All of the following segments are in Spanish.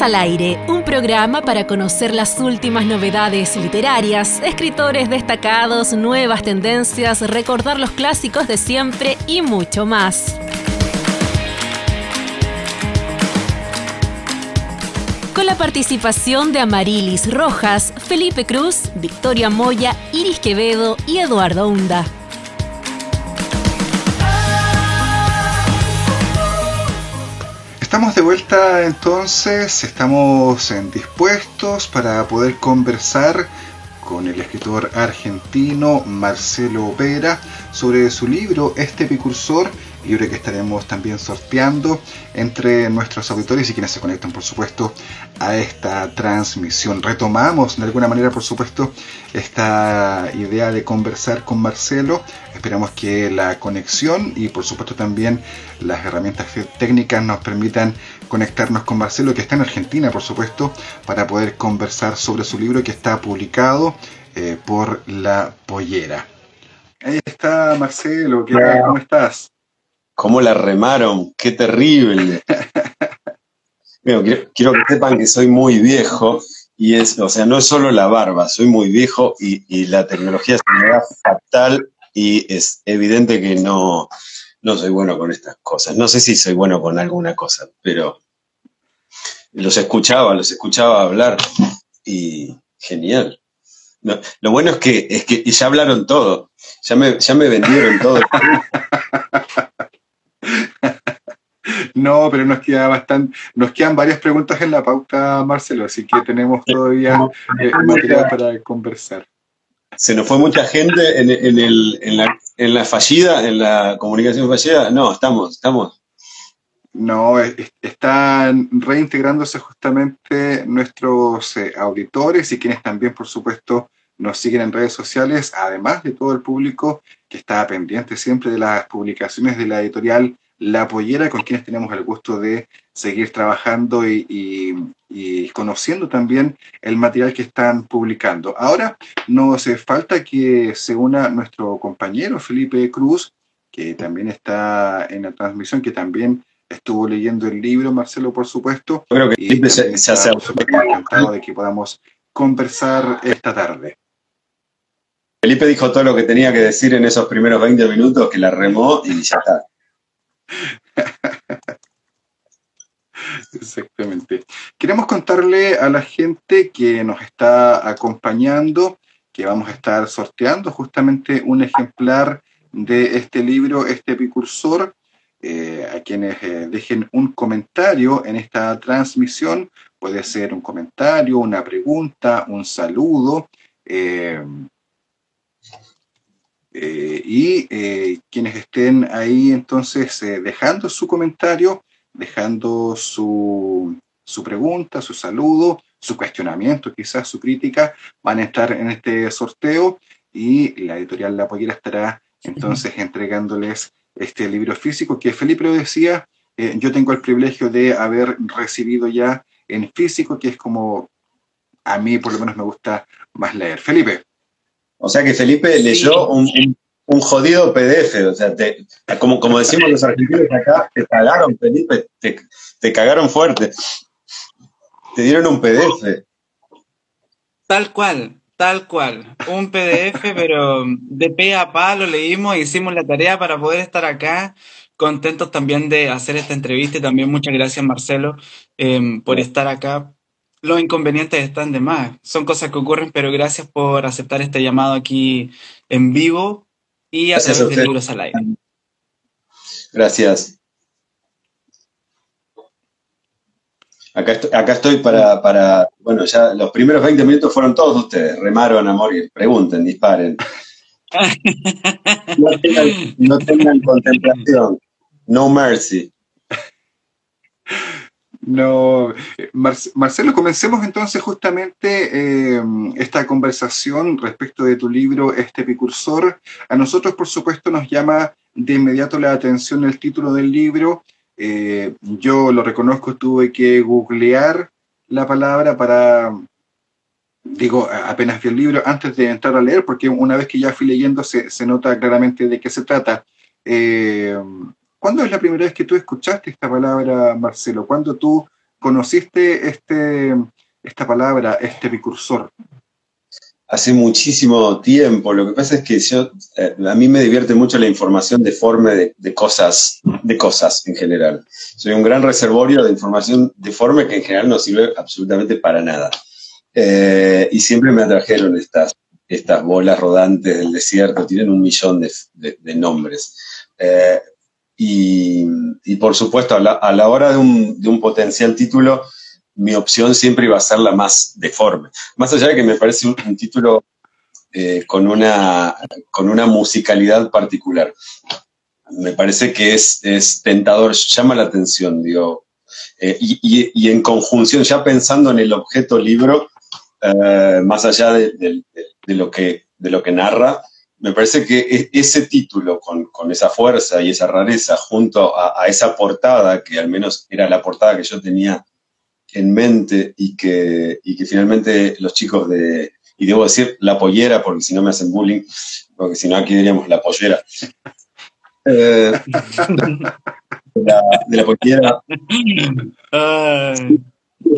Al Aire, un programa para conocer las últimas novedades literarias, escritores destacados, nuevas tendencias, recordar los clásicos de siempre y mucho más. Con la participación de Amarilis Rojas, Felipe Cruz, Victoria Moya, Iris Quevedo y Eduardo Hunda. Estamos de vuelta entonces, estamos dispuestos para poder conversar con el escritor argentino Marcelo Opera sobre su libro Este Epicursor libre que estaremos también sorteando entre nuestros auditores y quienes se conectan, por supuesto, a esta transmisión. Retomamos de alguna manera, por supuesto, esta idea de conversar con Marcelo. Esperamos que la conexión y, por supuesto, también las herramientas técnicas nos permitan conectarnos con Marcelo, que está en Argentina, por supuesto, para poder conversar sobre su libro que está publicado eh, por La Pollera. Ahí está Marcelo, ¿qué tal? ¿Cómo estás? cómo la remaron, qué terrible. quiero, que sepan que soy muy viejo y es, o sea, no es solo la barba, soy muy viejo y, la tecnología se me da fatal y es evidente que no, no soy bueno con estas cosas. No sé si soy bueno con alguna cosa, pero los escuchaba, los escuchaba hablar y genial. lo bueno es que, es que ya hablaron todo, ya me, ya me vendieron todo. No, pero nos queda bastante, nos quedan varias preguntas en la pauta, Marcelo, así que tenemos todavía eh, material para conversar. ¿Se nos fue mucha gente en, el, en, la, en la fallida, en la comunicación fallida? No, estamos, estamos. No, están reintegrándose justamente nuestros eh, auditores y quienes también, por supuesto, nos siguen en redes sociales, además de todo el público que está pendiente siempre de las publicaciones de la editorial la Pollera, con quienes tenemos el gusto de seguir trabajando y, conociendo también el material que están publicando. Ahora nos falta que se una nuestro compañero Felipe Cruz, que también está en la transmisión, que también estuvo leyendo el libro, Marcelo, por supuesto. Creo que Felipe se, se hace encantado de que podamos conversar esta tarde. Felipe dijo todo lo que tenía que decir en esos primeros 20 minutos, que la remó y ya está. Exactamente. Queremos contarle a la gente que nos está acompañando que vamos a estar sorteando justamente un ejemplar de este libro, este epicursor, eh, a quienes eh, dejen un comentario en esta transmisión. Puede ser un comentario, una pregunta, un saludo. Eh, y quienes estén ahí entonces dejando su comentario, dejando su, su, pregunta, su saludo, su cuestionamiento, quizás su crítica, van a estar en este sorteo y la editorial La Pollera estará entonces entregándoles este libro físico que Felipe lo decía, yo tengo el privilegio de haber recibido ya en físico, que es como a mí por lo menos me gusta más leer. Felipe. O sea que Felipe leyó un, jodido PDF, o sea, como, como decimos los argentinos acá, te cagaron, Felipe, te, cagaron fuerte. Te dieron un PDF. Tal cual, tal cual. Un PDF, pero de pe a pa lo leímos, hicimos la tarea para poder estar acá. Contentos también de hacer esta entrevista y también muchas gracias, Marcelo, em, por estar acá los inconvenientes están de más. Son cosas que ocurren, pero gracias por aceptar este llamado aquí en vivo y a través de Libros al Aire. Gracias. Acá estoy, acá estoy para, para, bueno, ya los primeros 20 minutos fueron todos ustedes. Remaron a morir, pregunten, disparen. no tengan contemplación. No mercy. No, Marcelo, comencemos entonces justamente eh, esta conversación respecto de tu libro, Este Epicursor. A nosotros, por supuesto, nos llama de inmediato la atención el título del libro. Eh, yo lo reconozco, tuve que googlear la palabra para, digo, apenas vi el libro antes de entrar a leer, porque una vez que ya fui leyendo se, se nota claramente de qué se trata. Eh, ¿Cuándo es la primera vez que tú escuchaste esta palabra, Marcelo? ¿Cuándo tú conociste este, esta palabra, este precursor? Hace muchísimo tiempo. Lo que pasa es que eh, a mí me divierte mucho la información deforme de, cosas, de cosas en general. Soy un gran reservorio de información deforme que en general no sirve absolutamente para nada. Eh, y siempre me atrajeron estas, estas bolas rodantes del desierto. Tienen un millón de, nombres. Eh, y, por supuesto, a la, hora de un, de un potencial título, mi opción siempre iba a ser la más deforme. Más allá de que me parece un, título eh, con, una, con una musicalidad particular. Me parece que es, es tentador, llama la atención, digo. Eh, y, en conjunción, ya pensando en el objeto libro, eh, más allá de, lo que, de lo que narra, me parece que e, ese título, con, esa fuerza y esa rareza, junto a, a, esa portada, que al menos era la portada que yo tenía en mente y que, y que finalmente los chicos de, y debo decir la pollera, porque si no me hacen bullying, porque si no aquí diríamos la pollera. Eh, de, la, pollera.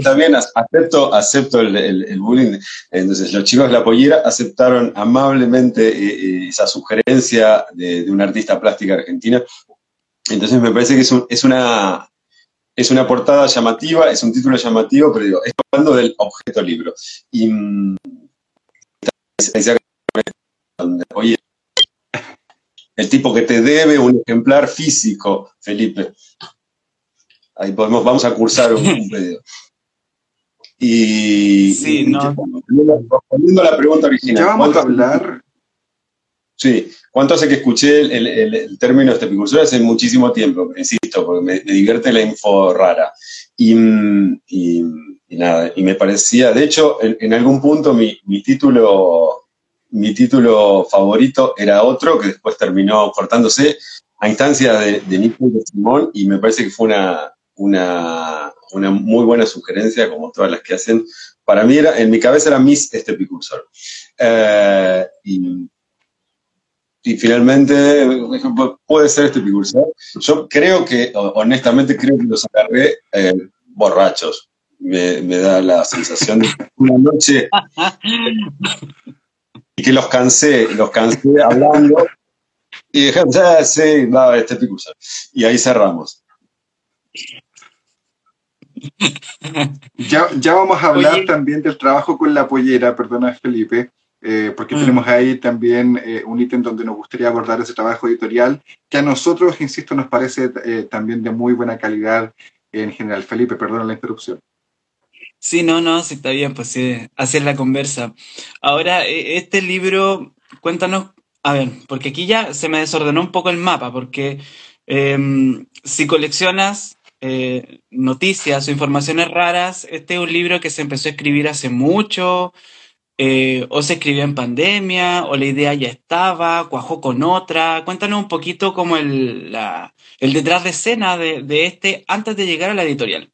También acepto, acepto el, bullying. Entonces, los chicos de la pollera aceptaron amablemente eh, eh, esa sugerencia de, una artista plástica argentina. Entonces, me parece que es, es una, es una portada llamativa, es un título llamativo, pero digo, estoy hablando del objeto libro. Y mm, el tipo que te debe un ejemplar físico, Felipe. Ahí podemos, vamos a cursar un, un Y, sí, no. respondiendo a la pregunta original. Ya vamos a hablar Sí, ¿cuánto hace que escuché el, término este epicursor? Hace muchísimo tiempo, insisto, porque me, divierte la info rara. Y, nada, y me parecía, de hecho, en, algún punto mi, título, mi título favorito era otro que después terminó cortándose a instancia de, de Nico de Simón y me parece que fue una, una, muy buena sugerencia, como todas las que hacen. Para mí, era, en mi cabeza era Miss este epicursor. Eh, y, finalmente puede ser este precursor. Yo creo que, honestamente, creo que los agarré eh, borrachos. Me, da la sensación de una noche y que los cansé, los cansé hablando y dije, ya, sí, va, este precursor. Y ahí cerramos. Ya, ya vamos a hablar también del trabajo con la pollera, perdona Felipe, eh, porque mm. tenemos ahí también eh, un ítem donde nos gustaría abordar ese trabajo editorial, que a nosotros, insisto, nos parece eh, también de muy buena calidad en general. Felipe, perdona la interrupción. Sí, no, no, sí está bien, pues sí, hacer la conversa. Ahora, este libro, cuéntanos, a ver, porque aquí ya se me desordenó un poco el mapa, porque em, si coleccionas noticias o informaciones raras, este es un libro que se empezó a escribir hace mucho, eh, o se escribió en pandemia, o la idea ya estaba, cuajó con otra. Cuéntanos un poquito como el, detrás de escena de, este antes de llegar a la editorial.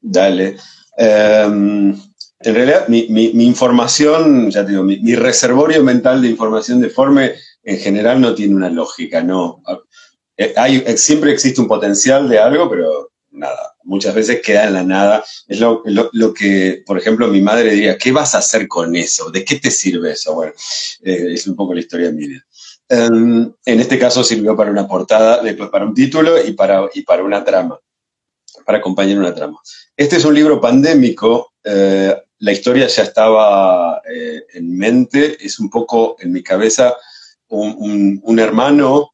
Dale. Em, en realidad, mi, información, ya te digo, mi, reservorio mental de información deforme en general no tiene una lógica, no. Eh, hay, siempre existe un potencial de algo, pero nada, muchas veces queda en la nada. Es lo, que, por ejemplo, mi madre diría, ¿qué vas a hacer con eso? ¿De qué te sirve eso? Bueno, eh, es un poco la historia de mi. Em, en este caso sirvió para una portada, después para un título y para, y para una trama, para acompañar una trama. Este es un libro pandémico, eh, la historia ya estaba eh, en mente, es un poco en mi cabeza un, hermano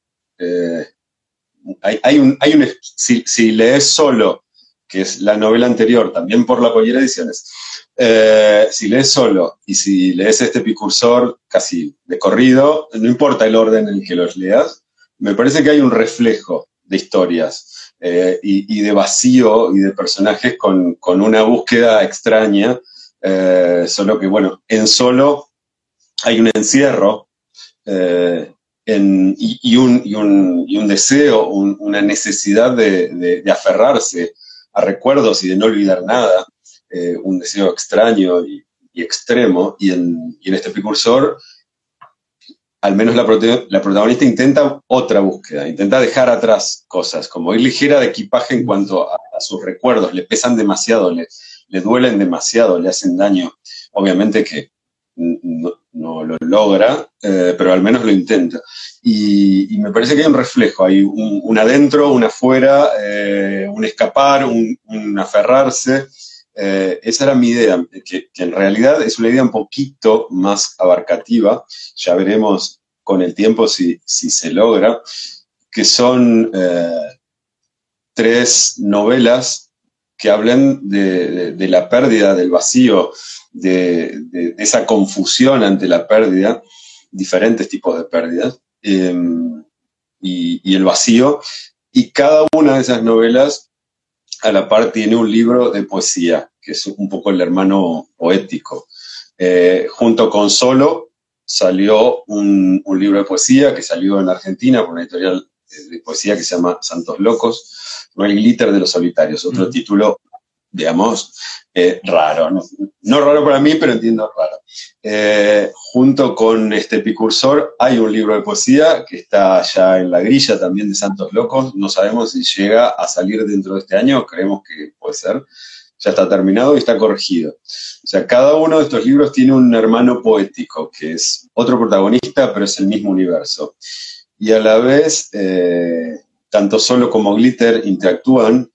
hay, un, hay un si, lees solo, que es la novela anterior, también por la Collera Ediciones, eh, si lees solo y si lees este picursor casi de corrido, no importa el orden en el que los leas, me parece que hay un reflejo de historias eh, y, de vacío y de personajes con, una búsqueda extraña, eh, solo que, bueno, en solo hay un encierro y, un, deseo, una necesidad de, aferrarse a recuerdos y de no olvidar nada, eh, un deseo extraño y, extremo, y en, este precursor, al menos la, la, protagonista intenta otra búsqueda, intenta dejar atrás cosas, como ir ligera de equipaje en cuanto a, sus recuerdos, le pesan demasiado, le, le duelen demasiado, le hacen daño. Obviamente que lo logra, eh, pero al menos lo intenta. Y, me parece que hay un reflejo, hay un, adentro, un afuera, eh, un escapar, un, aferrarse. Eh, esa era mi idea, que, en realidad es una idea un poquito más abarcativa, ya veremos con el tiempo si, se logra, que son tres novelas que hablan de, la pérdida, del vacío, de, esa confusión ante la pérdida, diferentes tipos de pérdidas, em, y, el vacío. Y cada una de esas novelas, a la par, tiene un libro de poesía, que es un poco el hermano poético. Eh, junto con Solo salió un, libro de poesía que salió en Argentina por una editorial de poesía que se llama Santos Locos, no el glitter de los solitarios, otro título digamos, eh, raro. ¿no? raro para mí, pero entiendo raro. Eh, junto con este Epicursor hay un libro de poesía que está ya en la grilla también de Santos Locos. No sabemos si llega a salir dentro de este año, creemos que puede ser. Ya está terminado y está corregido. O sea, cada uno de estos libros tiene un hermano poético, que es otro protagonista, pero es el mismo universo. Y a la vez, eh, tanto Solo como Glitter interactúan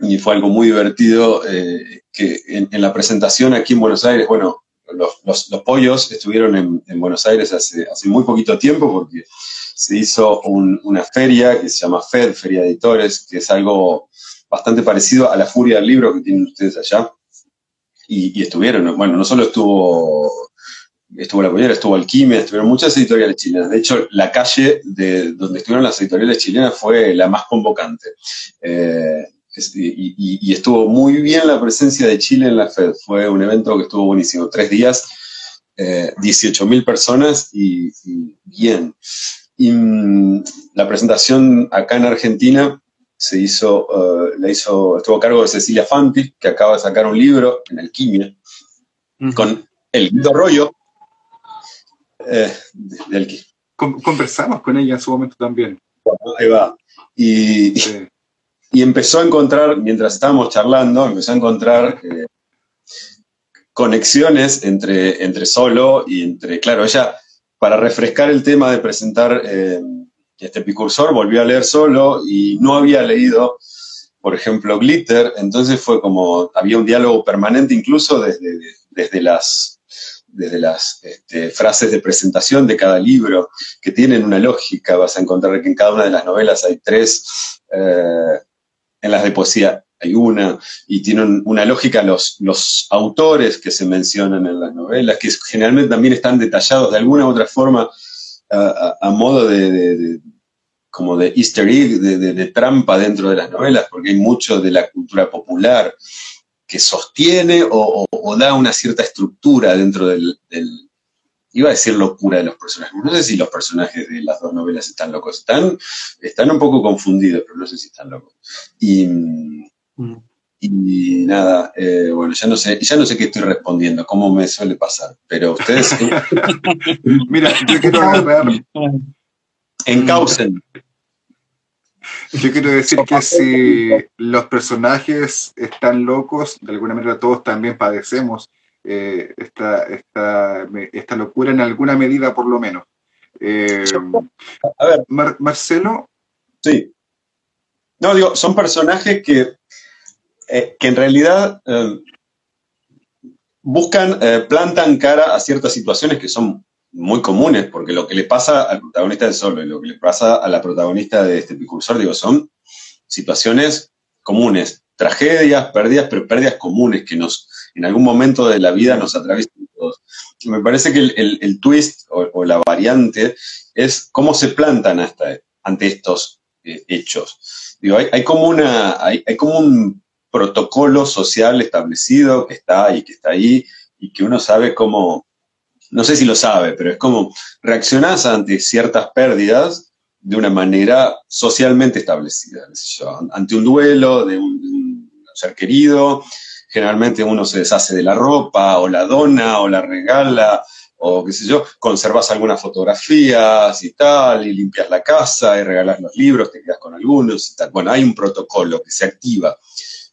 y fue algo muy divertido eh, que en, la presentación aquí en Buenos Aires, bueno, los, los, pollos estuvieron en, en, Buenos Aires hace, hace muy poquito tiempo porque se hizo una feria que se llama FED, Feria Editores, que es algo bastante parecido a la furia del libro que tienen ustedes allá. Y, y estuvieron, bueno, no solo estuvo estuvo La Pollera, estuvo Alquimia, estuvieron muchas editoriales chilenas. De hecho, la calle de donde estuvieron las editoriales chilenas fue la más convocante. Eh, y, estuvo muy bien la presencia de Chile en la FED. Fue un evento que estuvo buenísimo. Tres días, eh, 18.000 personas y, bien. Y mm, la presentación acá en Argentina se hizo, uh, la hizo, estuvo a cargo de Cecilia Fanti, que acaba de sacar un libro en Alquimia, con el Guido Rollo eh, de, Conversamos con ella en su momento también. ahí va. Y, y empezó a encontrar, mientras estábamos charlando, empezó a encontrar eh, conexiones entre, entre Solo y entre, claro, ella, para refrescar el tema de presentar eh, este Picursor, volvió a leer Solo y no había leído, por ejemplo, Glitter, entonces fue como, había un diálogo permanente incluso desde, desde las desde las este, frases de presentación de cada libro, que tienen una lógica. Vas a encontrar que en cada una de las novelas hay tres eh, en las de poesía hay una, y tienen una lógica los, los autores que se mencionan en las novelas, que generalmente también están detallados de alguna u otra forma a, modo de, como de easter egg, de, trampa dentro de las novelas, porque hay mucho de la cultura popular que sostiene o, da una cierta estructura dentro del, iba a decir locura de los personajes. No sé si los personajes de las dos novelas están locos. Están, están un poco confundidos, pero no sé si están locos. Y, mm. nada, eh, bueno, ya no sé, ya no sé qué estoy respondiendo, cómo me suele pasar. Pero ustedes. Mira, yo quiero agarrar. Encaucen. Yo quiero decir que si los personajes están locos, de alguna manera todos también padecemos eh, esta, esta, locura en alguna medida por lo menos. Eh, a ver. Marcelo. Sí. No, digo, son personajes que, eh, que en realidad buscan, plantan cara a ciertas situaciones que son muy comunes, porque lo que le pasa al protagonista de Solo y lo que le pasa a la protagonista de este precursor, digo, son situaciones comunes, tragedias, pérdidas, pero pérdidas comunes que nos, en algún momento de la vida nos atraviesan todos. Me parece que el, twist o, la variante es cómo se plantan hasta, ante estos eh, hechos. Digo, hay, como una, hay, como un protocolo social establecido que está ahí, que está ahí, y que uno sabe cómo, no sé si lo sabe, pero es como reaccionás ante ciertas pérdidas de una manera socialmente establecida. Ante un duelo de un, de un ser querido, generalmente uno se deshace de la ropa o la dona o la regala o qué sé yo, conservas algunas fotografías y tal, y limpias la casa y regalas los libros, te quedas con algunos y tal. Bueno, hay un protocolo que se activa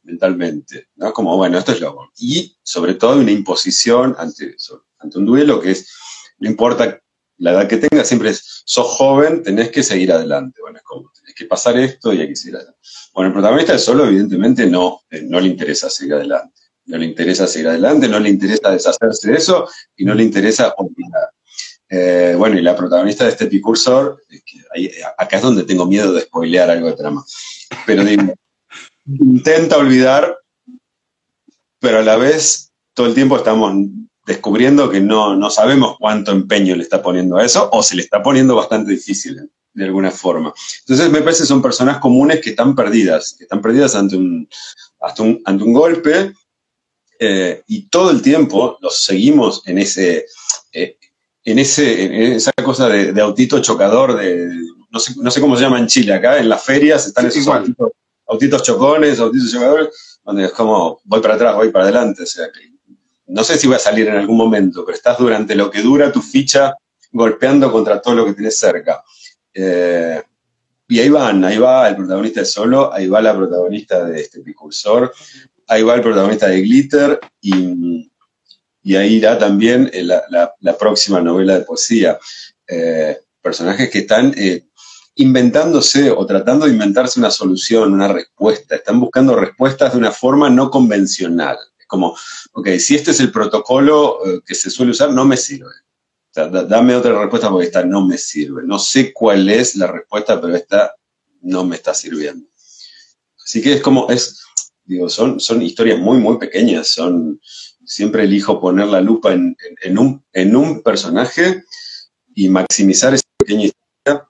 mentalmente, ¿no? Como, bueno, esto es lo... Y sobre todo una imposición ante, ante un duelo que es, no importa la edad que tengas, siempre es, sos joven, tenés que seguir adelante. Bueno, es como, tenés que pasar esto y hay que seguir adelante. Bueno, el protagonista de solo, evidentemente, no, eh, no le interesa seguir adelante. No le interesa seguir adelante, no le interesa deshacerse de eso y no le interesa olvidar. Eh, bueno, y la protagonista de este epicursor, acá es donde tengo miedo de spoilear algo de trama, pero digo, intenta olvidar, pero a la vez todo el tiempo estamos descubriendo que no, no sabemos cuánto empeño le está poniendo a eso o se le está poniendo bastante difícil de alguna forma. Entonces me parece que son personas comunes que están perdidas, que están perdidas ante un, ante un golpe eh, y todo el tiempo los seguimos en ese, eh, en, ese, en esa cosa de, autito chocador, de, no sé, no sé, cómo se llama en Chile acá, en las ferias están esos autitos, chocones, autitos chocadores, donde es como voy para atrás, voy para adelante, o sea, no sé si voy a salir en algún momento, pero estás durante lo que dura tu ficha golpeando contra todo lo que tienes cerca. Eh, y ahí van, ahí va el protagonista de Solo, ahí va la protagonista de este Epicursor, ahí va el protagonista de Glitter y, ahí irá también eh, la, próxima novela de poesía. Eh, personajes que están inventándose o tratando de inventarse una solución, una respuesta, están buscando respuestas de una forma no convencional. Como, ok, si este es el protocolo que se suele usar, no me sirve dame otra respuesta porque esta no me sirve. No sé cuál es la respuesta, pero esta no me está sirviendo. Así que es como, es, digo, son, son historias muy, muy pequeñas. Son, siempre elijo poner la lupa en, un, en un personaje y maximizar esa pequeña historia.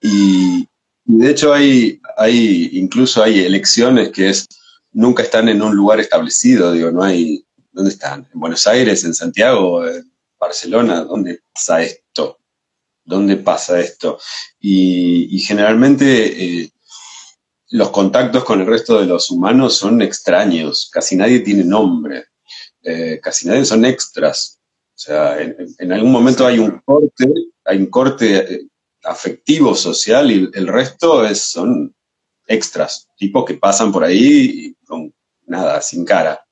Y, de hecho hay, hay, incluso hay elecciones que es, nunca están en un lugar establecido, digo, no hay, ¿dónde están? En Buenos Aires, en Santiago, Barcelona, ¿dónde pasa esto? ¿Dónde pasa esto? Y, generalmente eh, los contactos con el resto de los humanos son extraños, casi nadie tiene nombre, eh, casi nadie son extras. O sea, en, algún momento hay un corte, hay un corte eh, afectivo, social, y el resto es, son extras, tipos que pasan por ahí con nada, sin cara.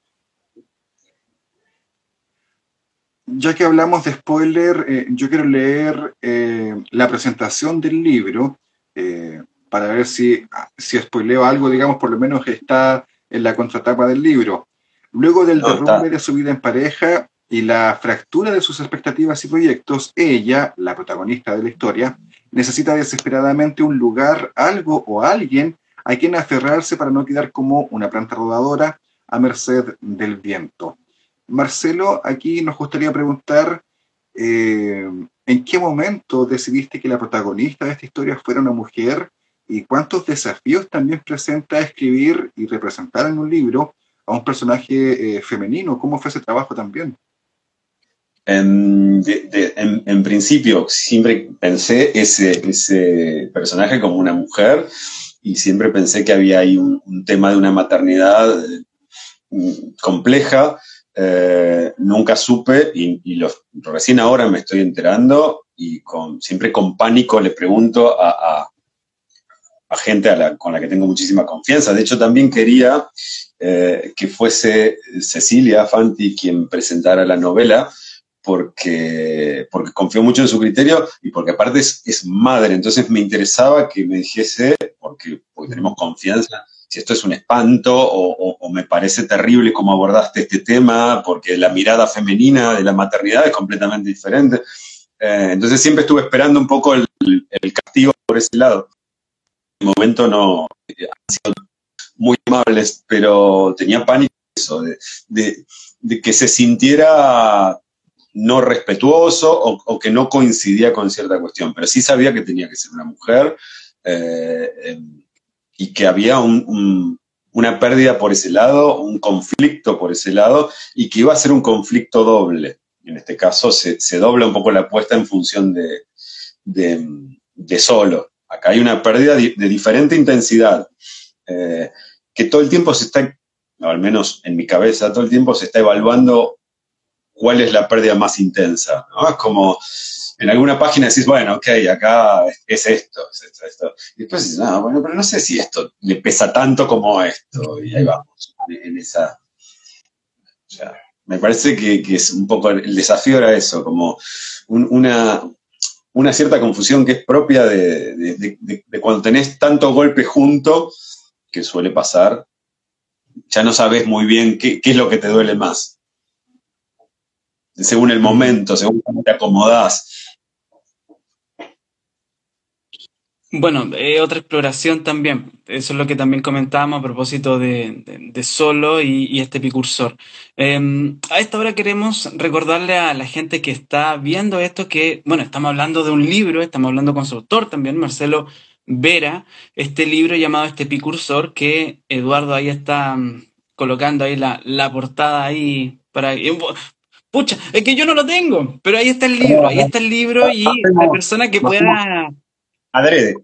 ya que hablamos de spoiler, eh, yo quiero leer eh, la presentación del libro eh, para ver si, si spoileo algo, digamos, por lo menos está en la contratapa del libro. Luego del derrumbe de su vida en pareja y la fractura de sus expectativas y proyectos, ella, la protagonista de la historia, necesita desesperadamente un lugar, algo o alguien a quien aferrarse para no quedar como una planta rodadora a merced del viento. Marcelo, aquí nos gustaría preguntar, eh, ¿en qué momento decidiste que la protagonista de esta historia fuera una mujer y cuántos desafíos también presenta escribir y representar en un libro a un personaje eh, femenino? ¿Cómo fue ese trabajo también? En, principio, siempre pensé ese, ese personaje como una mujer y siempre pensé que había ahí un tema de una maternidad mm, compleja eh, nunca supe y, recién ahora me estoy enterando y siempre con pánico le pregunto a, gente con la que tengo muchísima confianza. De hecho, también quería eh, que fuese Cecilia Fanti quien presentara la novela porque, porque confío mucho en su criterio y porque aparte es, es madre. Entonces me interesaba que me dijese, porque, porque tenemos confianza, si esto es un espanto o, me parece terrible cómo abordaste este tema, porque la mirada femenina de la maternidad es completamente diferente. Eh, entonces siempre estuve esperando un poco el, castigo por ese lado. En el momento no eh, han sido muy amables, pero tenía pánico eso, de, que se sintiera no respetuoso o, que no coincidía con cierta cuestión, pero sí sabía que tenía que ser una mujer. Eh, y que había una pérdida por ese lado, un conflicto por ese lado, y que iba a ser un conflicto doble. En este caso se, dobla un poco la apuesta en función de, de, solo. Acá hay una pérdida de, diferente intensidad, eh, que todo el tiempo se está, al menos en mi cabeza, todo el tiempo se está evaluando cuál es la pérdida más intensa. Es como, en alguna página decís, bueno, ok, acá es esto, es esto, esto. Y después dices, no, bueno, pero no sé si esto le pesa tanto como esto. Y ahí vamos, en esa... O sea, me parece que, es un poco, el desafío era eso, como una, una cierta confusión que es propia de, cuando tenés tanto golpe junto, que suele pasar, ya no sabes muy bien qué, es lo que te duele más. Según el momento, según cómo te acomodás. Bueno, eh, otra exploración también. Eso es lo que también comentábamos a propósito de, Solo y, este Epicursor. Em, a esta hora queremos recordarle a la gente que está viendo esto que, bueno, estamos hablando de un libro, estamos hablando con su autor también, Marcelo Vera, este libro llamado Este Epicursor, que Eduardo ahí está mm, colocando ahí la, portada ahí para... Pucha, es que yo no lo tengo, pero ahí está el libro, ahí está el libro y la persona que pueda Adrede.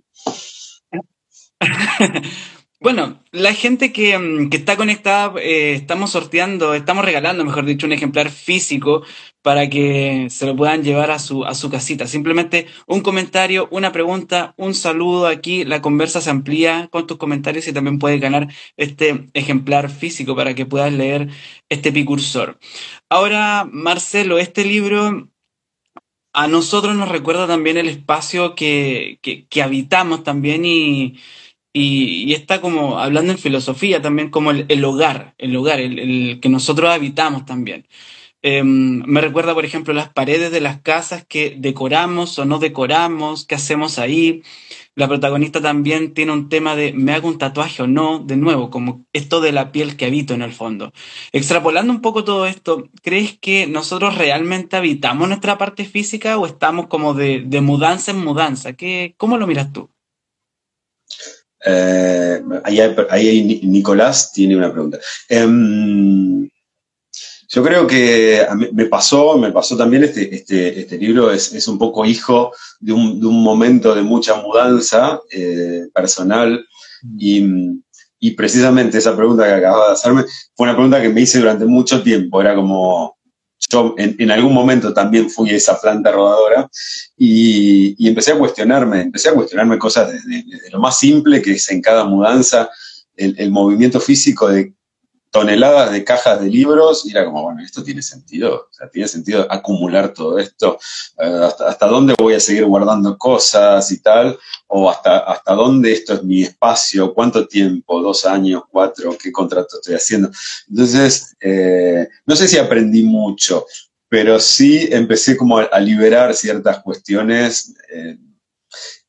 Bueno, la gente que, mm, está conectada, eh, estamos sorteando, estamos regalando, mejor dicho, un ejemplar físico para que se lo puedan llevar a su, a su casita. Simplemente un comentario, una pregunta, un saludo aquí, la conversa se amplía con tus comentarios y también puedes ganar este ejemplar físico para que puedas leer este picursor. Ahora, Marcelo, este libro a nosotros nos recuerda también el espacio que, habitamos también y, y, está como hablando en filosofía también como el, hogar, el hogar, el, que nosotros habitamos también. Em, me recuerda, por ejemplo, las paredes de las casas que decoramos o no decoramos, qué hacemos ahí. La protagonista también tiene un tema de me hago un tatuaje o no, de nuevo, como esto de la piel que habito en el fondo. Extrapolando un poco todo esto, ¿crees que nosotros realmente habitamos nuestra parte física o estamos como de, mudanza en mudanza? ¿Qué, ¿Cómo lo miras tú? Eh, ahí, Nicolás tiene una pregunta. Em, yo creo que me pasó, me pasó también este, este, este libro, es, un poco hijo de un, momento de mucha mudanza eh, personal. Y, precisamente esa pregunta que acababa de hacerme fue una pregunta que me hice durante mucho tiempo, era como, yo en, algún momento también fui esa planta rodadora y, empecé a cuestionarme, empecé a cuestionarme cosas desde, lo más simple que es en cada mudanza, el, el movimiento físico de toneladas de cajas de libros y era como, bueno, esto tiene sentido, o sea, tiene sentido acumular todo esto, eh, hasta, dónde voy a seguir guardando cosas y tal, o hasta, hasta dónde esto es mi espacio, cuánto tiempo, dos años, cuatro, qué contrato estoy haciendo. Entonces, eh, no sé si aprendí mucho, pero sí empecé como a, liberar ciertas cuestiones. Eh,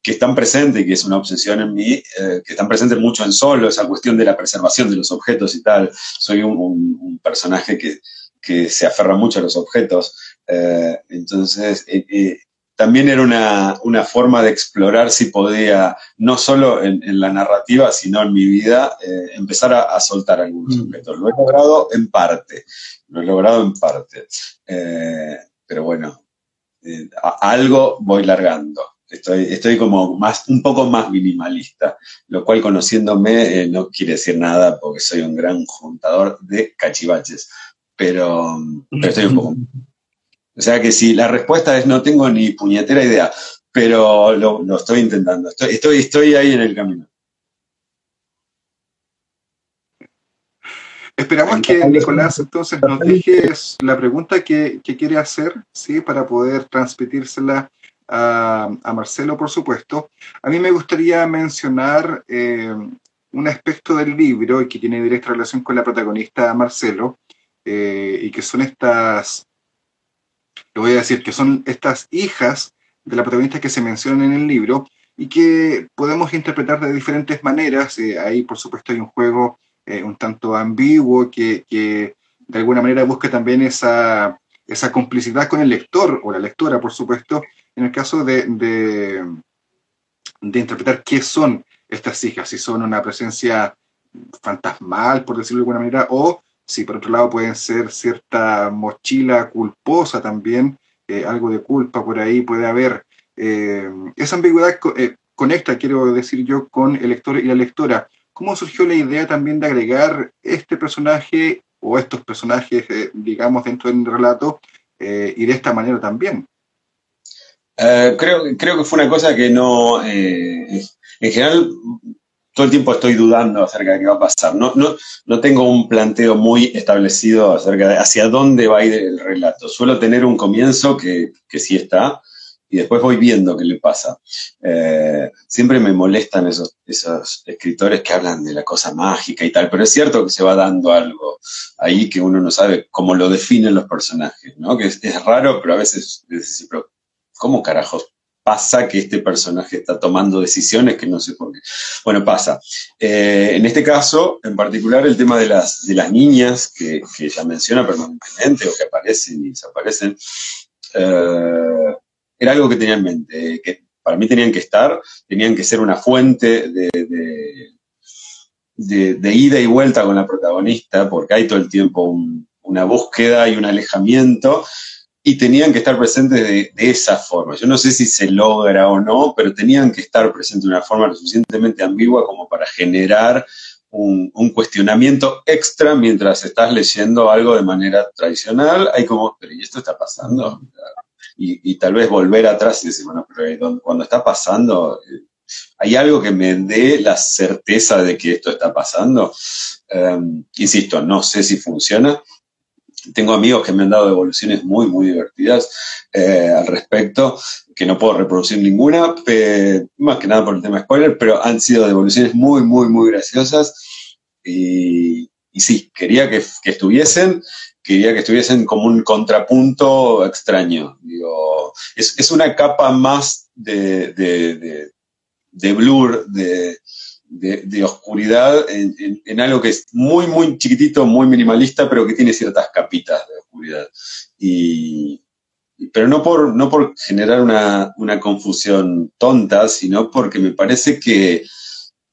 que están presentes, que es una obsesión en mí, eh, que están presentes mucho en solo, esa cuestión de la preservación de los objetos y tal. Soy un, personaje que, se aferra mucho a los objetos. Eh, entonces, eh, también era una, forma de explorar si podía, no solo en, la narrativa, sino en mi vida, empezar a, soltar algunos mm. objetos. Lo he logrado en parte, lo he logrado en parte. pero bueno, algo voy largando. Estoy, estoy como más, un poco más minimalista, lo cual conociéndome eh, no quiere decir nada porque soy un gran juntador de cachivaches, pero, estoy un poco... O sea que si la respuesta es no tengo ni puñetera idea, pero lo, estoy intentando, estoy, estoy, estoy ahí en el camino. Esperamos que Nicolás entonces nos dejes la pregunta que, que, quiere hacer, ¿sí? Para poder transmitírsela a, Marcelo, por supuesto. A mí me gustaría mencionar eh, un aspecto del libro y que tiene directa relación con la protagonista Marcelo, eh, y que son estas, lo voy a decir, que son estas hijas de la protagonista que se mencionan en el libro y que podemos interpretar de diferentes maneras. Eh, ahí, por supuesto, hay un juego un tanto ambiguo que, que, de alguna manera busca también esa, esa complicidad con el lector o la lectora, por supuesto, en el caso de, interpretar qué son estas hijas, si son una presencia fantasmal, por decirlo de alguna manera, o si por otro lado pueden ser cierta mochila culposa también, eh, algo de culpa por ahí puede haber. Eh, esa ambigüedad eh, conecta, quiero decir yo, con el lector y la lectora. ¿Cómo surgió la idea también de agregar este personaje o estos personajes, eh, digamos, dentro del relato, y de esta manera también. Creo, creo que fue una cosa que no, en general, todo el tiempo estoy dudando acerca de qué va a pasar. No, no, no tengo un planteo muy establecido acerca de hacia dónde va a ir el relato. Suelo tener un comienzo que, que sí está, y después voy viendo qué le pasa. Eh, siempre me molestan esos, esos escritores que hablan de la cosa mágica y tal, pero es cierto que se va dando algo ahí que uno no sabe cómo lo definen los personajes, ¿no? Que es, raro, pero a veces es pero ¿cómo carajos pasa que este personaje está tomando decisiones que no sé por qué? Bueno, pasa. Eh, en este caso, en particular, el tema de las, de las niñas que, que ella menciona permanentemente o que aparecen y desaparecen. Eh, era algo que tenía en mente, que para mí tenían que estar, tenían que ser una fuente de, de, ida y vuelta con la protagonista, porque hay todo el tiempo una búsqueda y un alejamiento, y tenían que estar presentes de, esa forma. Yo no sé si se logra o no, pero tenían que estar presentes de una forma lo suficientemente ambigua como para generar un, cuestionamiento extra mientras estás leyendo algo de manera tradicional. Hay como, pero ¿y esto está pasando? y, tal vez volver atrás y decir, bueno, pero cuando está pasando, eh, ¿hay algo que me dé la certeza de que esto está pasando? Em, insisto, no sé si funciona. Tengo amigos que me han dado devoluciones muy, muy divertidas eh, al respecto, que no puedo reproducir ninguna, más que nada por el tema spoiler, pero han sido devoluciones muy, muy, muy graciosas. Y, sí, quería que, estuviesen quería que estuviesen como un contrapunto extraño. Digo, es, una capa más de, de, blur, de, de, oscuridad en, algo que es muy, muy chiquitito, muy minimalista, pero que tiene ciertas capitas de oscuridad. Y, pero no por, no por generar una, una confusión tonta, sino porque me parece que,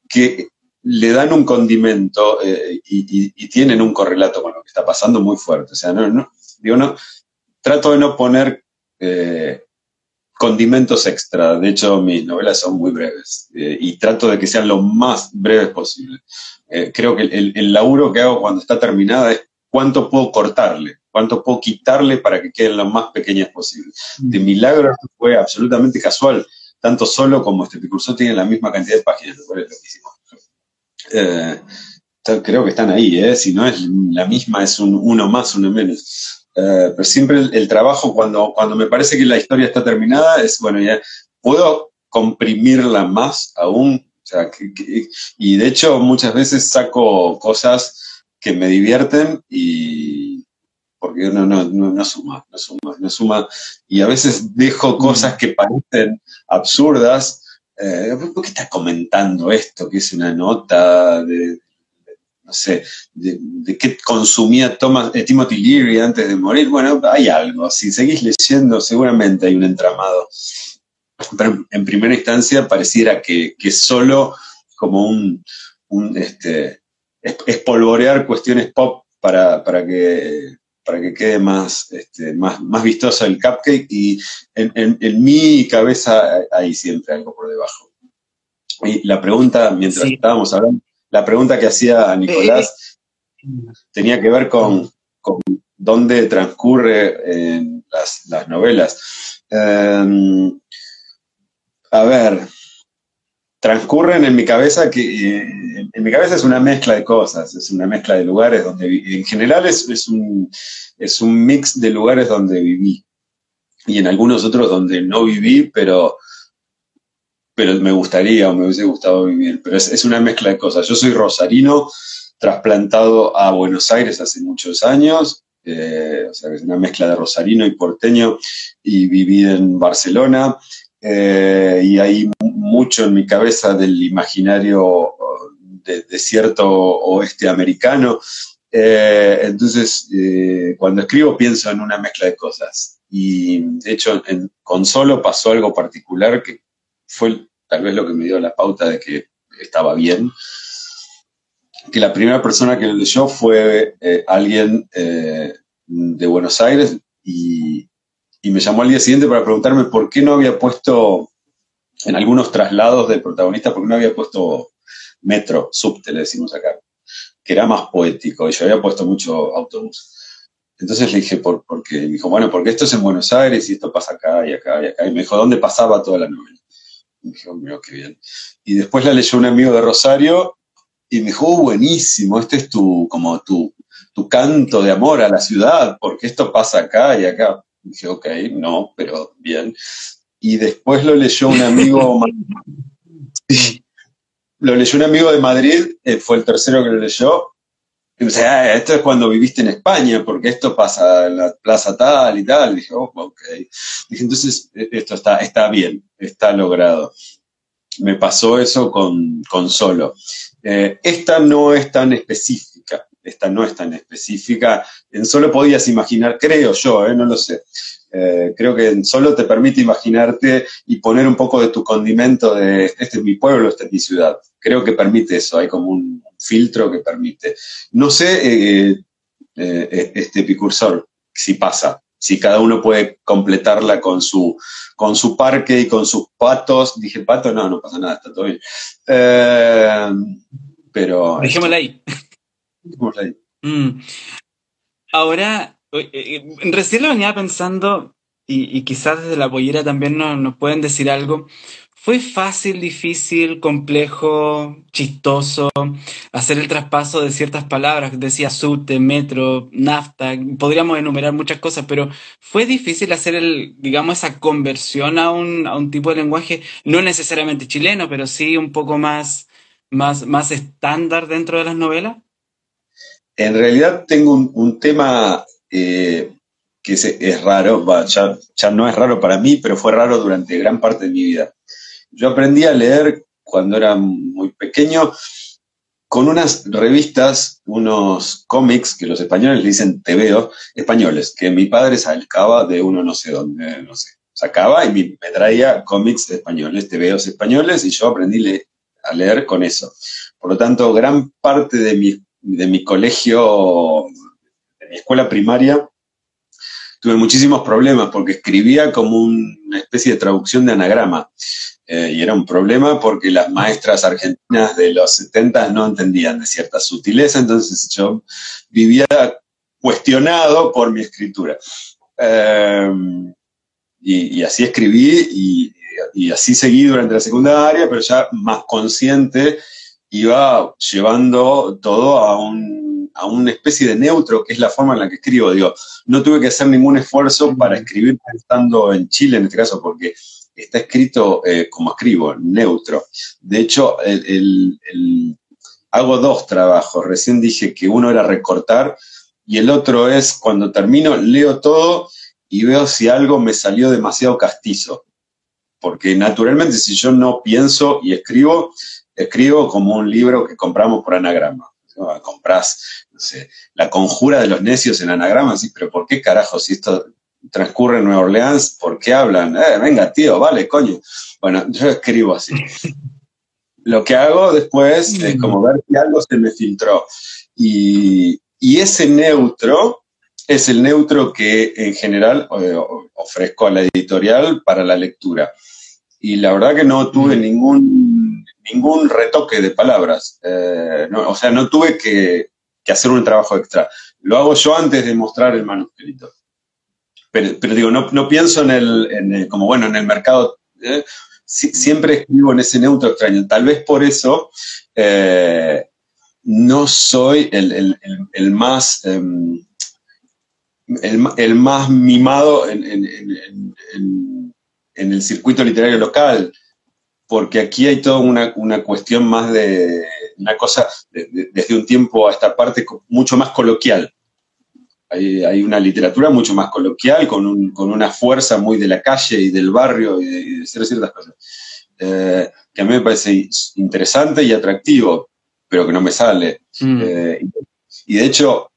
que le dan un condimento eh, y, tienen un correlato con lo que está pasando muy fuerte. O sea, no, digo, no, trato de no poner eh, condimentos extra. De hecho, mis novelas son muy breves eh, y trato de que sean lo más breves posible. creo que el, el, laburo que hago cuando está terminada es cuánto puedo cortarle, cuánto puedo quitarle para que queden lo más pequeñas posible. De mm. milagro fue absolutamente casual. Tanto solo como este Picursó tienen la misma cantidad de páginas, lo cual es loquísimo. Eh, creo que están ahí, ¿eh? si no es la misma, es un uno más, uno menos. Eh, pero siempre el, trabajo, cuando, cuando me parece que la historia está terminada, es, bueno, ya puedo comprimirla más aún. y de hecho muchas veces saco cosas que me divierten y porque no, no, no, suma, no suma, no suma. Y a veces dejo cosas que parecen absurdas eh, ¿por qué estás comentando esto? Que es una nota de, no sé, de, qué consumía Thomas, eh, Timothy Leary antes de morir. Bueno, hay algo. Si seguís leyendo, seguramente hay un entramado. Pero en primera instancia pareciera que, que solo como un, un este, espolvorear cuestiones pop para, para que para que quede más, este, más, más vistoso el cupcake y en, mi cabeza hay siempre algo por debajo. Y la pregunta, mientras estábamos hablando, la pregunta que hacía Nicolás tenía que ver con, dónde transcurre las, las, novelas. Em, a ver, transcurren en mi cabeza que en mi cabeza es una mezcla de cosas, es una mezcla de lugares donde viví. En general es, es, un, es un mix de lugares donde viví y en algunos otros donde no viví, pero, pero me gustaría o me hubiese gustado vivir. Pero es, es una mezcla de cosas. Yo soy rosarino, trasplantado a Buenos Aires hace muchos años, eh, o sea, es una mezcla de rosarino y porteño, y viví en Barcelona, eh, y hay mucho en mi cabeza del imaginario de, cierto oeste americano. Eh, entonces, eh, cuando escribo pienso en una mezcla de cosas. Y de hecho, con Solo pasó algo particular que fue tal vez lo que me dio la pauta de que estaba bien. Que la primera persona que lo leyó fue alguien de Buenos Aires y, me llamó al día siguiente para preguntarme por qué no había puesto en algunos traslados del protagonista, por qué no había puesto metro, subte, le decimos acá. que era más poético, y yo había puesto mucho autobús. Entonces le dije, ¿por, qué? Me dijo, bueno, porque esto es en Buenos Aires y esto pasa acá y acá y acá. Y me dijo, ¿dónde pasaba toda la novela? Y mira, qué bien. Y después la leyó un amigo de Rosario y me dijo, oh, buenísimo, este es tu, como tu, tu canto de amor a la ciudad, porque esto pasa acá y acá. Y dije, ok, no, pero bien. Y después lo leyó un amigo, lo leyó un amigo de Madrid, eh, fue el tercero que lo leyó, esto es cuando viviste en España, porque esto pasa en la plaza tal y tal. Y dije, oh, ok. Dije, entonces, e, esto está, está bien, está logrado. Me pasó eso con, con Solo. Eh, esta no es tan específica, esta no es tan específica. En Solo podías imaginar, creo yo, eh, no lo sé, eh, creo que solo te permite imaginarte y poner un poco de tu condimento de este es mi pueblo, esta es mi ciudad. Creo que permite eso, hay como un filtro que permite. No sé eh, eh, este epicursor si pasa, si cada uno puede completarla con su, con su parque y con sus patos. Dije pato, no, no pasa nada, está todo bien. pero... Dejémosla ahí. Dejémosla ahí. Mm. Ahora, recién lo venía pensando, y, quizás desde la pollera también nos, pueden decir algo. ¿Fue fácil, difícil, complejo, chistoso hacer el traspaso de ciertas palabras? Decía subte, metro, nafta, podríamos enumerar muchas cosas, pero ¿fue difícil hacer el, digamos, esa conversión a un, a un tipo de lenguaje, no necesariamente chileno, pero sí un poco más, más, más estándar dentro de las novelas? En realidad tengo un tema eh, que es, raro, ya, no es raro para mí, pero fue raro durante gran parte de mi vida. Yo aprendí a leer cuando era muy pequeño con unas revistas, unos cómics que los españoles le dicen veo españoles, que mi padre sacaba de uno no sé dónde, no sé, sacaba y me, traía cómics españoles, tebeos españoles, y yo aprendí a leer con eso. Por lo tanto, gran parte de mi, de mi colegio escuela primaria tuve muchísimos problemas porque escribía como una especie de traducción de anagrama. Eh, y era un problema porque las maestras argentinas de los 70 no entendían de cierta sutileza, entonces yo vivía cuestionado por mi escritura. Eh, y, así escribí y, y, así seguí durante la secundaria, pero ya más consciente iba llevando todo a un a una especie de neutro, que es la forma en la que escribo. Digo, no tuve que hacer ningún esfuerzo para escribir pensando en Chile en este caso, porque está escrito eh, como escribo, neutro. De hecho, hago dos trabajos. Recién dije que uno era recortar y el otro es cuando termino, leo todo y veo si algo me salió demasiado castizo. Porque naturalmente si yo no pienso y escribo, escribo como un libro que compramos por anagrama. Compras, no sé, la conjura de los necios en anagrama, sí, pero ¿por qué carajo? Si esto transcurre en Nueva Orleans, ¿por qué hablan? Eh, venga, tío, vale, coño. Bueno, yo escribo así. Lo que hago después es como ver si algo se me filtró. Y, ese neutro es el neutro que en general ofrezco a la editorial para la lectura. Y la verdad que no tuve ningún ningún retoque de palabras. Eh, o sea, no tuve que, hacer un trabajo extra. Lo hago yo antes de mostrar el manuscrito. Pero, digo, no, pienso en el, como bueno, en el mercado. ¿eh? siempre escribo en ese neutro extraño. Tal vez por eso eh, no soy el, más. Em, el, más mimado en, en el circuito literario local porque aquí hay toda una, cuestión más de una cosa desde un tiempo a esta parte mucho más coloquial. Hay, una literatura mucho más coloquial, con, una fuerza muy de la calle y del barrio y de, decir ciertas cosas, eh, que a mí me parece interesante y atractivo, pero que no me sale. Mm. Eh, y de hecho,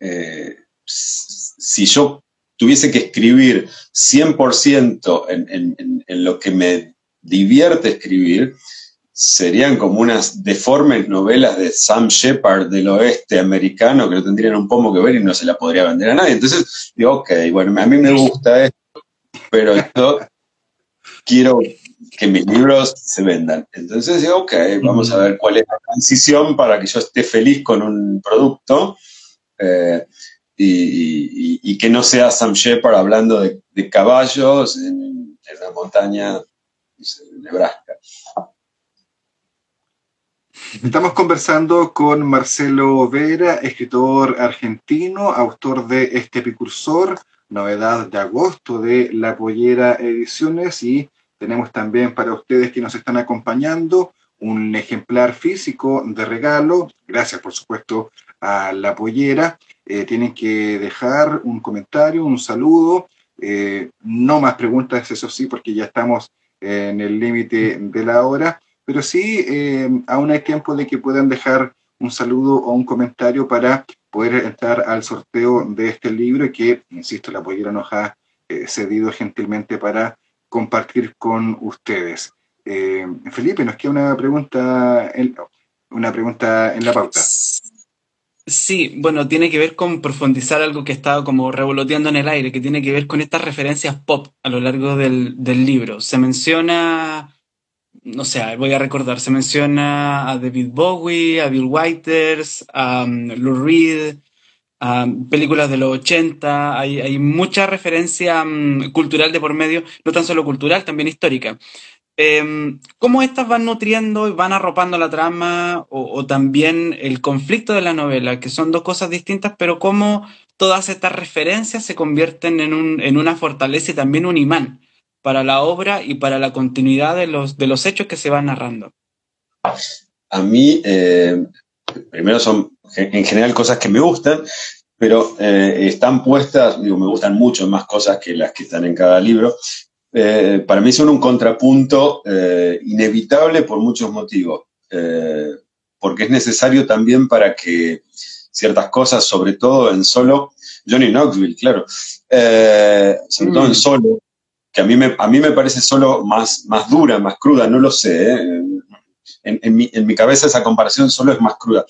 eh, si yo tuviese que escribir 100% en, en lo que me divierte escribir, serían como unas deformes novelas de Sam Shepard del oeste americano que no tendrían un pomo que ver y no se la podría vender a nadie. Entonces digo, ok, bueno, a mí me gusta esto, pero quiero que mis libros se vendan. Entonces digo, ok, vamos a ver cuál es la transición para que yo esté feliz con un producto eh, y, que no sea Sam Shepard hablando de, caballos en, la montaña de Nebraska. Estamos conversando con Marcelo Vera, escritor argentino, autor de Este Epicursor, novedad de agosto de La Pollera Ediciones y tenemos también para ustedes que nos están acompañando un ejemplar físico de regalo. Gracias, por supuesto, a la pollera. Eh, tienen que dejar un comentario, un saludo. Eh, no más preguntas, eso sí, porque ya estamos en el límite de la hora. Pero sí, eh, aún hay tiempo de que puedan dejar un saludo o un comentario para poder entrar al sorteo de este libro que, insisto, la pollera nos ha cedido gentilmente para compartir con ustedes. Eh, Felipe, nos queda una pregunta, en, una pregunta en la pauta. Sí, bueno, tiene que ver con profundizar algo que estaba como revoloteando en el aire, que tiene que ver con estas referencias pop a lo largo del, libro. Se menciona, no sé, voy a recordar, se menciona a David Bowie, a Bill Whiters, a um, Lou Reed, películas de los 80, hay, hay mucha referencia mm, cultural de por medio, no tan solo cultural, también histórica. Em, ¿Cómo estas van nutriendo y van arropando la trama o, también el conflicto de la novela, que son dos cosas distintas, pero cómo todas estas referencias se convierten en, un, en una fortaleza y también un imán para la obra y para la continuidad de los, de los hechos que se van narrando? A mí, eh, primero son en general cosas que me gustan, pero eh, están puestas, digo, me gustan mucho más cosas que las que están en cada libro. Eh, para mí son un contrapunto inevitable por muchos motivos, porque es necesario también para que ciertas cosas, sobre todo en solo, Johnny Knoxville, claro, sobre todo en mm. solo, que a mí me, a mí me parece solo más, más dura, más cruda, no lo sé, en, mi, cabeza esa comparación solo es más cruda.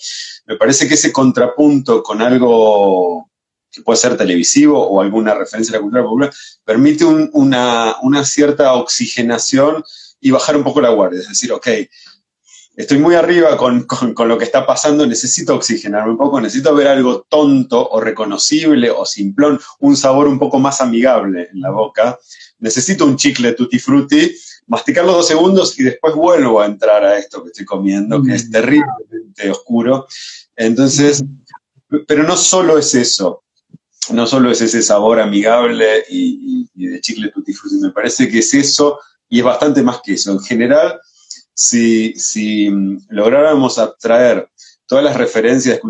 Me parece que ese contrapunto con algo que puede ser televisivo o alguna referencia a la cultura popular, permite una, cierta oxigenación y bajar un poco la guardia. Es decir, ok, estoy muy arriba con, lo que está pasando, necesito oxigenarme un poco, necesito ver algo tonto o reconocible o simplón, un sabor un poco más amigable en la boca. Necesito un chicle tutti frutti masticarlo dos segundos y después vuelvo a entrar a esto que estoy comiendo, que es mm. terriblemente oscuro. Entonces, pero no solo es eso, no solo es ese sabor amigable y, de chicle tutti frutti, me parece que es eso y es bastante más que eso. En general, si, si lográramos abstraer todas las referencias,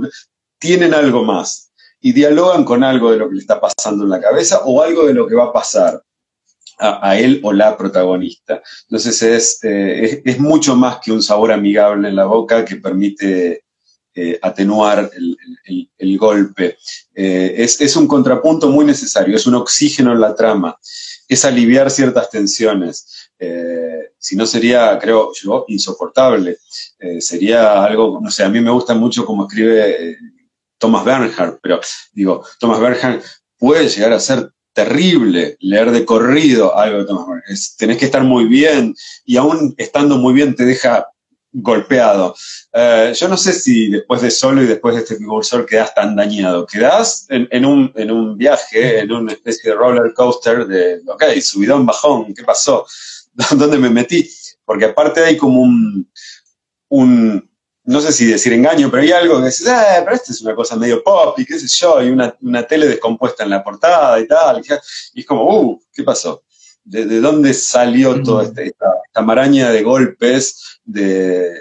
tienen algo más y dialogan con algo de lo que le está pasando en la cabeza o algo de lo que va a pasar a, él o la protagonista. Entonces es, eh, es, mucho más que un sabor amigable en la boca que permite eh, atenuar el, golpe. Eh, es, un contrapunto muy necesario, es un oxígeno en la trama, es aliviar ciertas tensiones. Si no sería, creo yo, insoportable. sería algo, no sé, a mí me gusta mucho como escribe Thomas Bernhard, pero digo, Thomas Bernhard puede llegar a ser terrible leer de corrido algo de Thomas Bernhard. tenés que estar muy bien y aún estando muy bien te deja golpeado. Eh, yo no sé si después de Solo y después de este cursor quedas tan dañado. Quedás en, un, en un viaje, en una especie de roller coaster de, ok, subidón, bajón, ¿qué pasó? ¿Dónde me metí? Porque aparte hay como un, un no sé si decir engaño, pero hay algo que dices, eh, pero esto es una cosa medio pop y qué sé yo, y una, tele descompuesta en la portada y tal. Y, es como, uh, ¿qué pasó? ¿De, dónde salió toda este, esta, maraña de golpes de,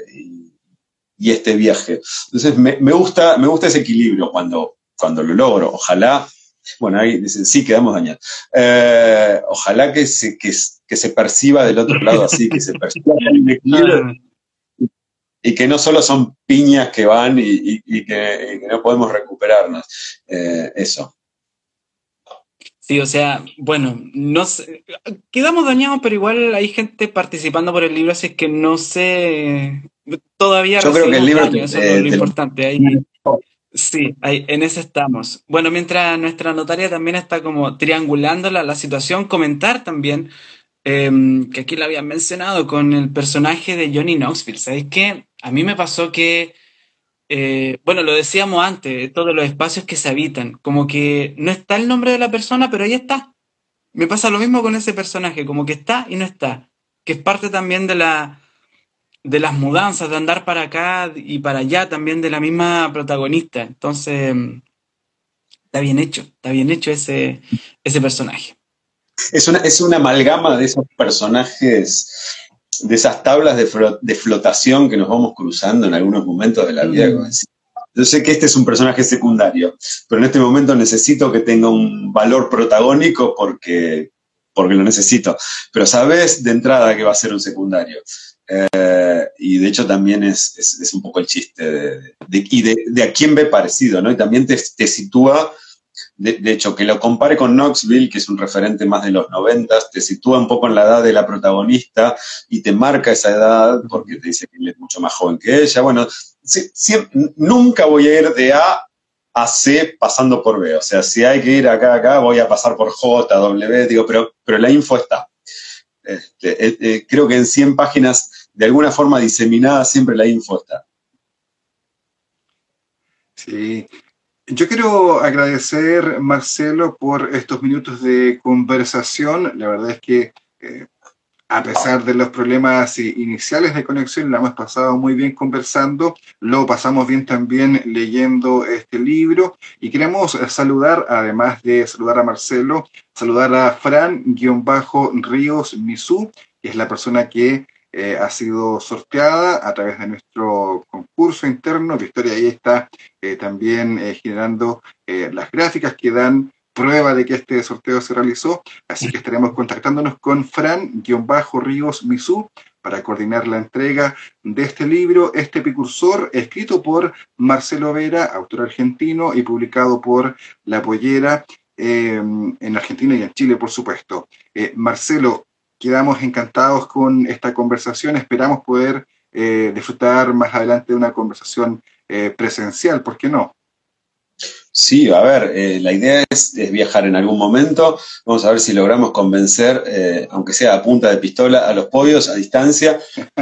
y, este viaje? Entonces, me, gusta, me gusta ese equilibrio cuando, cuando lo logro. Ojalá, bueno, ahí dicen, sí, quedamos dañados. Eh, ojalá que se, que, que se perciba del otro lado así, que se perciba equilibrio y que no solo son piñas que van y, que, no podemos recuperarnos. Eh, eso. Sí, o sea, bueno, no sé, quedamos dañados, pero igual hay gente participando por el libro, así que no sé, todavía... Yo creo que el libro... eso es lo importante. Ahí, sí, ahí, en ese estamos. Bueno, mientras nuestra notaria también está como triangulando la, la situación, comentar también em, que aquí lo habían mencionado, con el personaje de Johnny Knoxville. ¿Sabéis qué? A mí me pasó que, eh, bueno, lo decíamos antes, todos los espacios que se habitan, como que no está el nombre de la persona, pero ahí está. Me pasa lo mismo con ese personaje, como que está y no está, que es parte también de la de las mudanzas, de andar para acá y para allá, también de la misma protagonista. Entonces, está bien hecho, está bien hecho ese, ese personaje. Es una, es una amalgama de esos personajes, de esas tablas de, flotación que nos vamos cruzando en algunos momentos de la vida. Mm. Yo sé que este es un personaje secundario, pero en este momento necesito que tenga un valor protagónico porque, porque lo necesito. Pero sabes de entrada que va a ser un secundario. Eh, y de hecho también es, es, un poco el chiste de, y de, a quién ve parecido, ¿no? Y también te, te sitúa de, hecho, que lo compare con Knoxville, que es un referente más de los noventas, te sitúa un poco en la edad de la protagonista y te marca esa edad porque te dice que él es mucho más joven que ella. Bueno, nunca voy a ir de A a C pasando por B. O sea, si hay que ir acá, acá, voy a pasar por J, W, digo, pero, pero la info está. Este, eh, eh, creo que en 100 páginas, de alguna forma diseminada, siempre la info está. Sí, yo quiero agradecer, Marcelo, por estos minutos de conversación. La verdad es que eh, a pesar de los problemas iniciales de conexión, la hemos pasado muy bien conversando, lo pasamos bien también leyendo este libro y queremos saludar, además de saludar a Marcelo, saludar a Fran-Ríos Misú, que es la persona que eh, ha sido sorteada a través de nuestro concurso interno. Victoria ahí está eh, también eh, generando las gráficas que dan prueba de que este sorteo se realizó. Así que estaremos contactándonos con Fran-Ríos Misú para coordinar la entrega de este libro, este precursor, escrito por Marcelo Vera, autor argentino y publicado por La Pollera en Argentina y en Chile, por supuesto. Marcelo, quedamos encantados con esta conversación. Esperamos poder eh, disfrutar más adelante de una conversación eh, presencial, ¿por qué no? Sí, a ver, eh, la idea es, viajar en algún momento. Vamos a ver si logramos convencer, aunque sea a punta de pistola, a los podios a distancia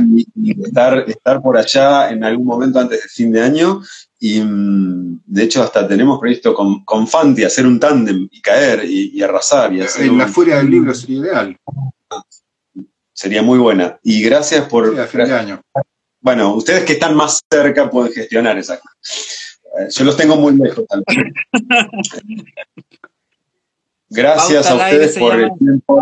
y, estar, estar por allá en algún momento antes del fin de año y mm, de hecho hasta tenemos previsto con, con Fanti hacer un tándem y caer y, arrasar. Y hacer en la furia del libro sería ideal. Sería muy buena. Y gracias por... año. Bueno, ustedes que están más cerca pueden gestionar esa eh, Yo los tengo muy lejos también. Gracias a ustedes por el tiempo.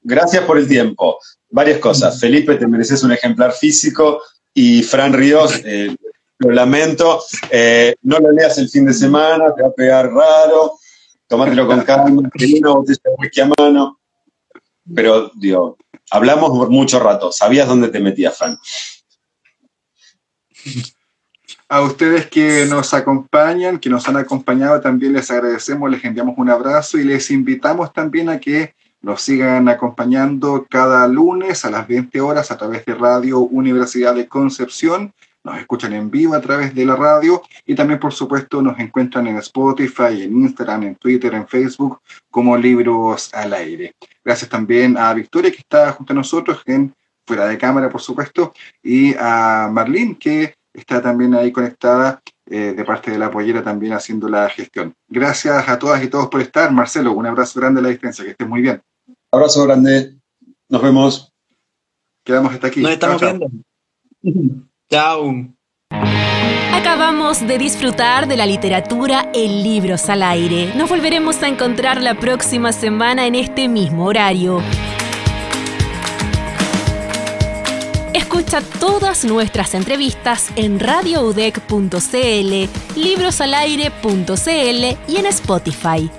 Gracias por el tiempo. Varias cosas. Felipe, te mereces un ejemplar físico y Fran Ríos, eh, lo lamento, eh, no lo leas el fin de semana, te va a pegar raro, tomátelo con calma, una botella de whisky a mano. Pero, digo, hablamos por mucho rato, sabías dónde te metías, Fran. A ustedes que nos acompañan, que nos han acompañado, también les agradecemos, les enviamos un abrazo y les invitamos también a que nos sigan acompañando cada lunes a las 20 horas a través de Radio Universidad de Concepción. Nos escuchan en vivo a través de la radio y también, por supuesto, nos encuentran en Spotify, en Instagram, en Twitter, en Facebook como Libros al Aire. Gracias también a Victoria, que está junto a nosotros en fuera de cámara, por supuesto, y a Marlene, que está también ahí conectada eh, de parte de la pollera también haciendo la gestión. Gracias a todas y todos por estar. Marcelo, un abrazo grande a la distancia, que estés muy bien. Abrazo grande. Nos vemos. Quedamos hasta aquí. Nos estamos viendo. Chao. Acabamos de disfrutar de la literatura en Libros al Aire. Nos volveremos a encontrar la próxima semana en este mismo horario. Escucha todas nuestras entrevistas en radioudec.cl, librosalaire.cl y en Spotify.